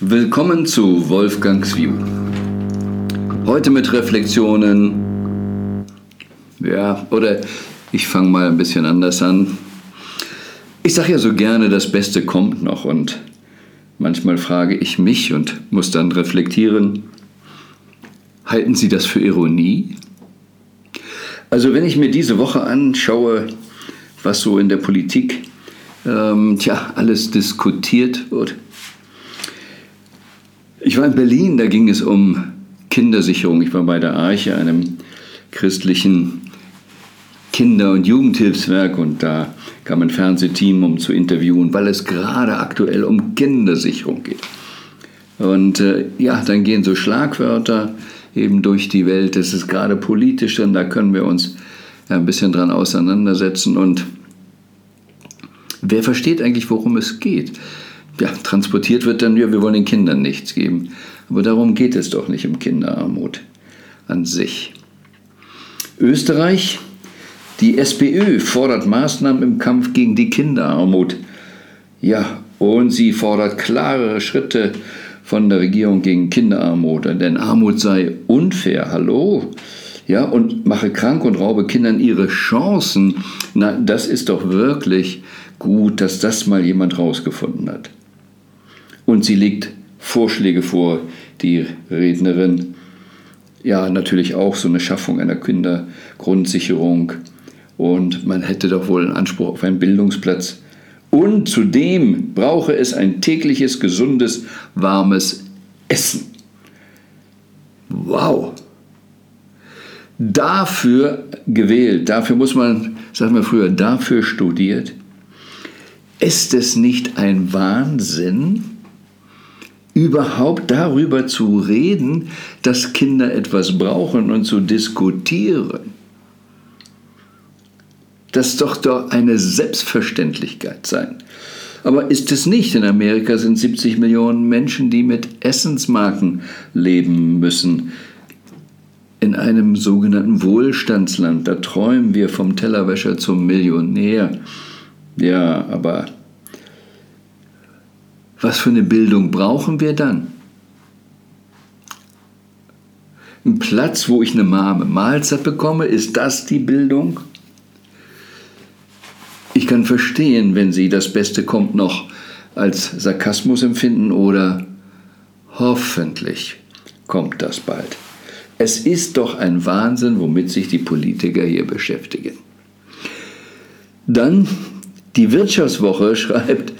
Willkommen zu Wolfgangs View. Heute mit Reflexionen. Ja, oder ich fange mal ein bisschen anders an. Ich sage ja so gerne, das Beste kommt noch und manchmal frage ich mich und muss dann reflektieren, halten Sie das für Ironie? Also wenn ich mir diese Woche anschaue, was so in der Politik ähm, tja, alles diskutiert wird, ich war in Berlin, da ging es um Kindersicherung. Ich war bei der Arche, einem christlichen Kinder- und Jugendhilfswerk und da kam ein Fernsehteam, um zu interviewen, weil es gerade aktuell um Kindersicherung geht. Und äh, ja, dann gehen so Schlagwörter eben durch die Welt. Das ist gerade politisch, denn da können wir uns ein bisschen dran auseinandersetzen. Und wer versteht eigentlich, worum es geht? Ja, transportiert wird dann, ja, wir wollen den Kindern nichts geben. Aber darum geht es doch nicht um Kinderarmut an sich. Österreich, die SPÖ fordert Maßnahmen im Kampf gegen die Kinderarmut. Ja, und sie fordert klarere Schritte von der Regierung gegen Kinderarmut, denn Armut sei unfair. Hallo? Ja, und mache krank und raube Kindern ihre Chancen. Na, das ist doch wirklich gut, dass das mal jemand rausgefunden hat. Und sie legt Vorschläge vor, die Rednerin. Ja, natürlich auch so eine Schaffung einer Kindergrundsicherung. Und man hätte doch wohl einen Anspruch auf einen Bildungsplatz. Und zudem brauche es ein tägliches, gesundes, warmes Essen. Wow! Dafür gewählt, dafür muss man, sagen wir früher, dafür studiert. Ist es nicht ein Wahnsinn? Überhaupt darüber zu reden, dass Kinder etwas brauchen und zu diskutieren. Das doch doch eine Selbstverständlichkeit sein. Aber ist es nicht? In Amerika sind 70 Millionen Menschen, die mit Essensmarken leben müssen. In einem sogenannten Wohlstandsland, da träumen wir vom Tellerwäscher zum Millionär. Ja, aber was für eine Bildung brauchen wir dann? Ein Platz, wo ich eine warme Mahlzeit bekomme, ist das die Bildung? Ich kann verstehen, wenn Sie das Beste kommt noch als Sarkasmus empfinden oder hoffentlich kommt das bald. Es ist doch ein Wahnsinn, womit sich die Politiker hier beschäftigen. Dann die Wirtschaftswoche schreibt,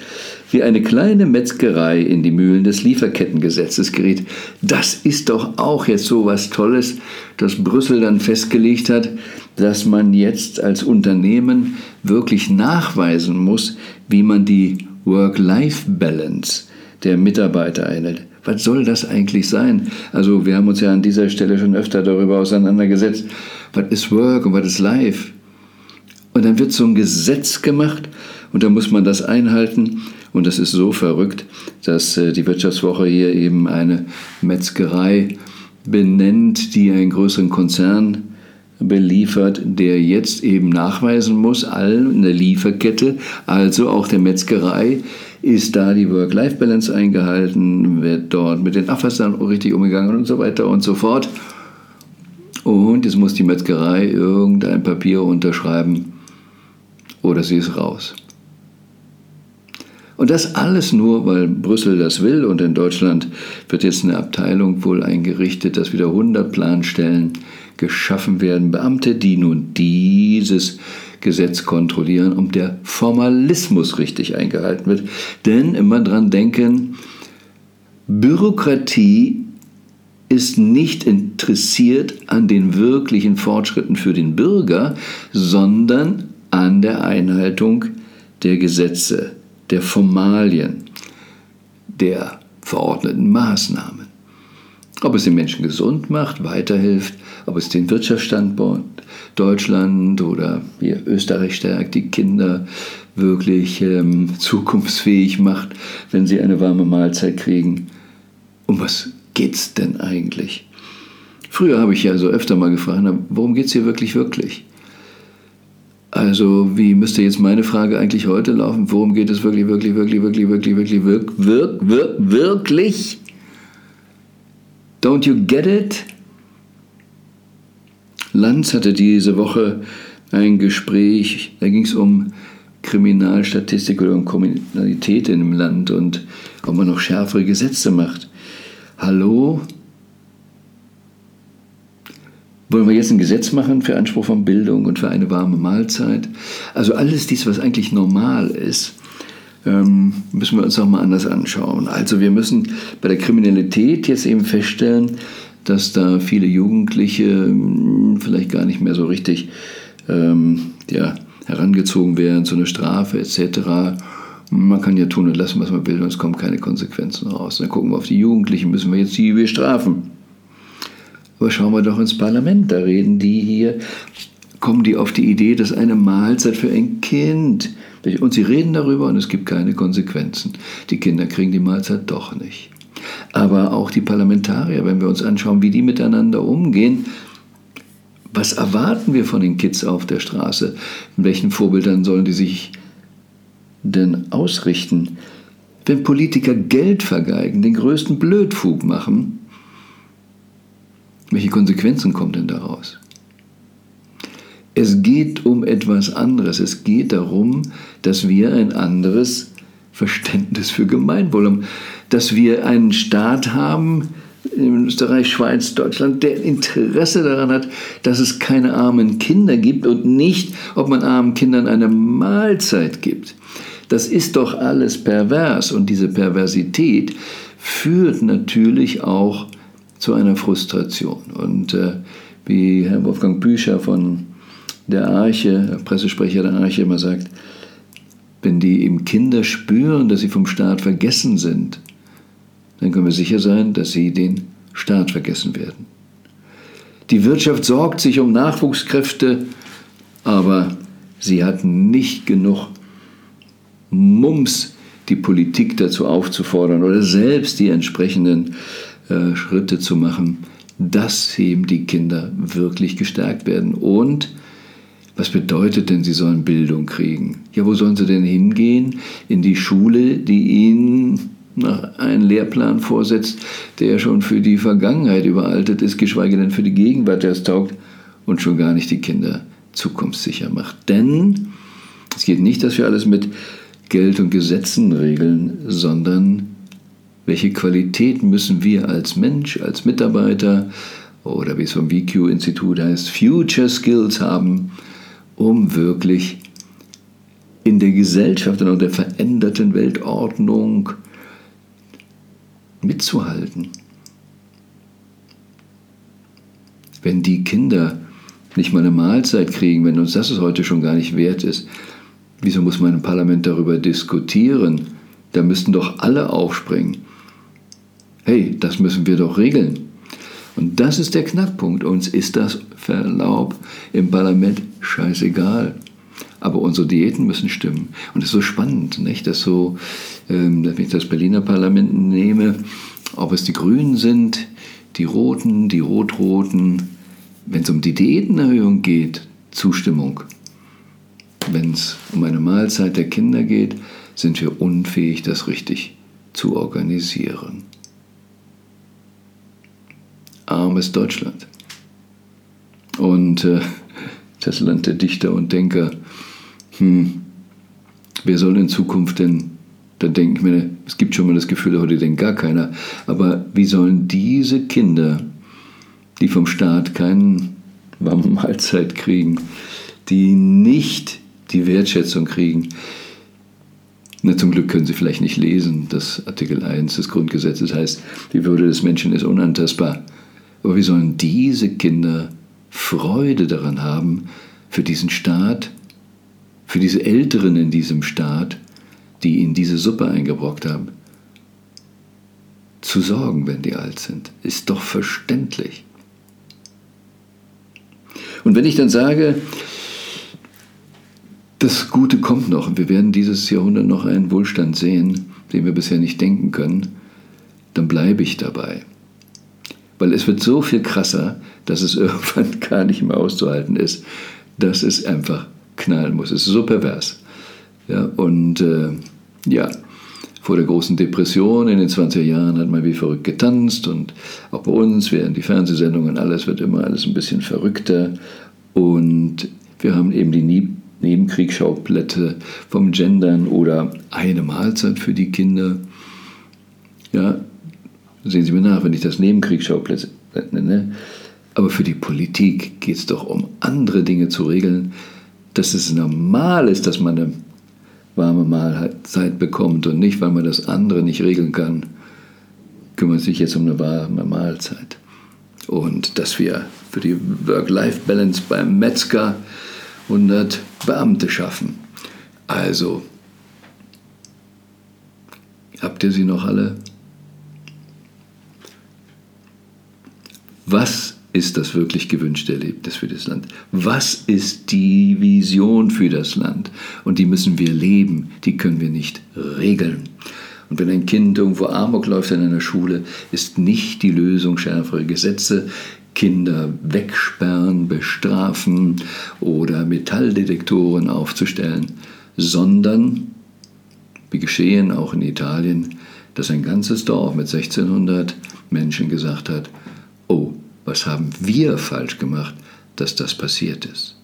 wie eine kleine Metzgerei in die Mühlen des Lieferkettengesetzes geriet. Das ist doch auch jetzt so was Tolles, dass Brüssel dann festgelegt hat, dass man jetzt als Unternehmen wirklich nachweisen muss, wie man die Work-Life-Balance der Mitarbeiter einhält. Was soll das eigentlich sein? Also wir haben uns ja an dieser Stelle schon öfter darüber auseinandergesetzt, was ist Work und was ist Life? Und dann wird so ein Gesetz gemacht und dann muss man das einhalten. Und das ist so verrückt, dass äh, die Wirtschaftswoche hier eben eine Metzgerei benennt, die einen größeren Konzern beliefert, der jetzt eben nachweisen muss, all in der Lieferkette, also auch der Metzgerei, ist da die Work-Life-Balance eingehalten, wird dort mit den Abwässern richtig umgegangen und so weiter und so fort. Und jetzt muss die Metzgerei irgendein Papier unterschreiben oder sie ist raus. Und das alles nur, weil Brüssel das will. Und in Deutschland wird jetzt eine Abteilung wohl eingerichtet, dass wieder 100 Planstellen geschaffen werden, Beamte, die nun dieses Gesetz kontrollieren, um der Formalismus richtig eingehalten wird. Denn immer dran denken, Bürokratie ist nicht interessiert an den wirklichen Fortschritten für den Bürger, sondern an der Einhaltung der Gesetze der Formalien, der verordneten Maßnahmen. Ob es den Menschen gesund macht, weiterhilft, ob es den Wirtschaftsstandort Deutschland oder hier Österreich stärkt, die Kinder wirklich ähm, zukunftsfähig macht, wenn sie eine warme Mahlzeit kriegen. Um was geht's denn eigentlich? Früher habe ich ja so öfter mal gefragt, worum geht es hier wirklich, wirklich? Also wie müsste jetzt meine Frage eigentlich heute laufen? Worum geht es wirklich, wirklich, wirklich, wirklich, wirklich, wirklich, wirklich, wirk, wirk, wirklich? Don't you get it? Lanz hatte diese Woche ein Gespräch, da ging es um Kriminalstatistik oder um Kriminalität in dem Land und ob man noch schärfere Gesetze macht. Hallo, wollen wir jetzt ein Gesetz machen für Anspruch von Bildung und für eine warme Mahlzeit? Also alles dies, was eigentlich normal ist, ähm, müssen wir uns auch mal anders anschauen. Also wir müssen bei der Kriminalität jetzt eben feststellen, dass da viele Jugendliche hm, vielleicht gar nicht mehr so richtig ähm, ja, herangezogen werden zu einer Strafe etc. Man kann ja tun und lassen, was man will, und es kommen keine Konsequenzen raus. Dann gucken wir auf die Jugendlichen, müssen wir jetzt die bestrafen. Aber schauen wir doch ins Parlament, da reden die hier, kommen die auf die Idee, dass eine Mahlzeit für ein Kind, und sie reden darüber und es gibt keine Konsequenzen. Die Kinder kriegen die Mahlzeit doch nicht. Aber auch die Parlamentarier, wenn wir uns anschauen, wie die miteinander umgehen, was erwarten wir von den Kids auf der Straße? In welchen Vorbildern sollen die sich denn ausrichten? Wenn Politiker Geld vergeigen, den größten Blödfug machen, welche Konsequenzen kommen denn daraus? Es geht um etwas anderes. Es geht darum, dass wir ein anderes Verständnis für Gemeinwohl haben. Dass wir einen Staat haben, in Österreich, Schweiz, Deutschland, der Interesse daran hat, dass es keine armen Kinder gibt und nicht, ob man armen Kindern eine Mahlzeit gibt. Das ist doch alles pervers und diese Perversität führt natürlich auch zu einer Frustration. Und äh, wie Herr Wolfgang Bücher von der Arche, Pressesprecher der Arche immer sagt, wenn die eben Kinder spüren, dass sie vom Staat vergessen sind, dann können wir sicher sein, dass sie den Staat vergessen werden. Die Wirtschaft sorgt sich um Nachwuchskräfte, aber sie hat nicht genug Mums, die Politik dazu aufzufordern oder selbst die entsprechenden äh, Schritte zu machen, dass eben die Kinder wirklich gestärkt werden. Und was bedeutet denn, sie sollen Bildung kriegen? Ja, wo sollen sie denn hingehen? In die Schule, die ihnen einen Lehrplan vorsetzt, der schon für die Vergangenheit überaltet ist, geschweige denn für die Gegenwart erst taugt und schon gar nicht die Kinder zukunftssicher macht. Denn es geht nicht, dass wir alles mit Geld und Gesetzen regeln, sondern welche Qualität müssen wir als Mensch, als Mitarbeiter oder wie es vom VQ-Institut heißt, Future Skills haben, um wirklich in der Gesellschaft und der veränderten Weltordnung mitzuhalten. Wenn die Kinder nicht mal eine Mahlzeit kriegen, wenn uns das heute schon gar nicht wert ist, wieso muss man im Parlament darüber diskutieren? Da müssten doch alle aufspringen. Hey, das müssen wir doch regeln. Und das ist der Knackpunkt. Uns ist das Verlaub im Parlament scheißegal. Aber unsere Diäten müssen stimmen. Und es ist so spannend, nicht? dass so, ähm, wenn ich das Berliner Parlament nehme, ob es die Grünen sind, die Roten, die Rot-Roten, wenn es um die Diätenerhöhung geht, Zustimmung. Wenn es um eine Mahlzeit der Kinder geht, sind wir unfähig, das richtig zu organisieren. Armes Deutschland. Und äh, das Land der Dichter und Denker hm, wer soll in Zukunft denn, dann denke ich mir, es gibt schon mal das Gefühl, heute denkt gar keiner, aber wie sollen diese Kinder, die vom Staat keine warme Mahlzeit kriegen, die nicht die Wertschätzung kriegen, na, zum Glück können sie vielleicht nicht lesen, das Artikel 1 des Grundgesetzes heißt, die Würde des Menschen ist unantastbar. Aber wie sollen diese Kinder Freude daran haben, für diesen Staat für diese Älteren in diesem Staat, die ihnen diese Suppe eingebrockt haben, zu sorgen, wenn die alt sind. Ist doch verständlich. Und wenn ich dann sage, das Gute kommt noch und wir werden dieses Jahrhundert noch einen Wohlstand sehen, den wir bisher nicht denken können, dann bleibe ich dabei. Weil es wird so viel krasser, dass es irgendwann gar nicht mehr auszuhalten ist. Das ist einfach knallen muss. Es ist so pervers. Ja, und äh, ja, vor der großen Depression in den 20er Jahren hat man wie verrückt getanzt und auch bei uns werden die Fernsehsendungen, alles wird immer alles ein bisschen verrückter und wir haben eben die Nebenkriegsschauplätze vom Gendern oder eine Mahlzeit für die Kinder. Ja, sehen Sie mir nach, wenn ich das Nebenkriegsschauplätze nenne. Aber für die Politik geht es doch um andere Dinge zu regeln, dass es normal ist, dass man eine warme Mahlzeit bekommt und nicht, weil man das andere nicht regeln kann, kümmert sich jetzt um eine warme Mahlzeit. Und dass wir für die Work-Life-Balance beim Metzger 100 Beamte schaffen. Also, habt ihr sie noch alle? Was ist das wirklich gewünschte Erlebnis für das Land? Was ist die Vision für das Land? Und die müssen wir leben, die können wir nicht regeln. Und wenn ein Kind irgendwo Amok läuft in einer Schule, ist nicht die Lösung schärfere Gesetze, Kinder wegsperren, bestrafen oder Metalldetektoren aufzustellen, sondern, wie geschehen auch in Italien, dass ein ganzes Dorf mit 1600 Menschen gesagt hat, oh, was haben wir falsch gemacht, dass das passiert ist?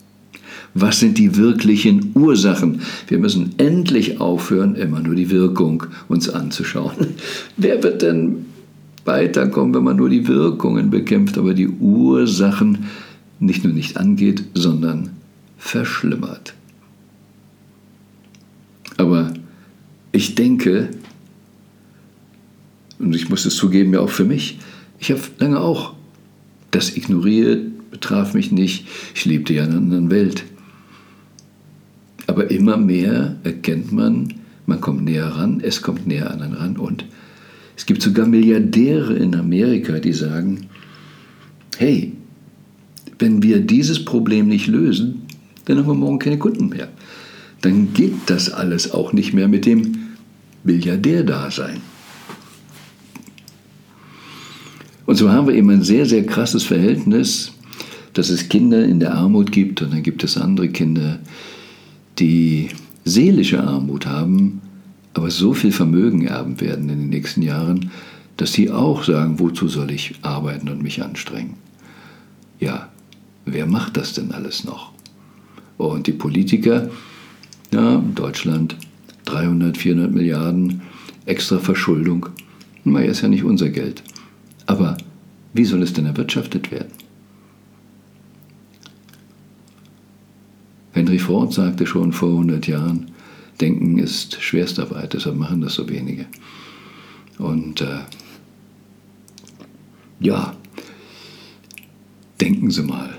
Was sind die wirklichen Ursachen? Wir müssen endlich aufhören, immer nur die Wirkung uns anzuschauen. Wer wird denn weiterkommen, wenn man nur die Wirkungen bekämpft, aber die Ursachen nicht nur nicht angeht, sondern verschlimmert? Aber ich denke, und ich muss es zugeben, ja auch für mich, ich habe lange auch das ignoriert, betraf mich nicht. Ich lebte ja in einer anderen Welt. Aber immer mehr erkennt man, man kommt näher ran, es kommt näher an einen ran. Und es gibt sogar Milliardäre in Amerika, die sagen, hey, wenn wir dieses Problem nicht lösen, dann haben wir morgen keine Kunden mehr. Dann geht das alles auch nicht mehr mit dem Milliardär-Dasein. Und so haben wir eben ein sehr, sehr krasses Verhältnis, dass es Kinder in der Armut gibt und dann gibt es andere Kinder, die seelische Armut haben, aber so viel Vermögen erben werden in den nächsten Jahren, dass sie auch sagen, wozu soll ich arbeiten und mich anstrengen? Ja, wer macht das denn alles noch? Und die Politiker, ja, Deutschland 300, 400 Milliarden extra Verschuldung, naja, ist ja nicht unser Geld. Aber wie soll es denn erwirtschaftet werden? Henry Ford sagte schon vor 100 Jahren, Denken ist Schwerstarbeit, deshalb machen das so wenige. Und äh, ja, denken Sie mal,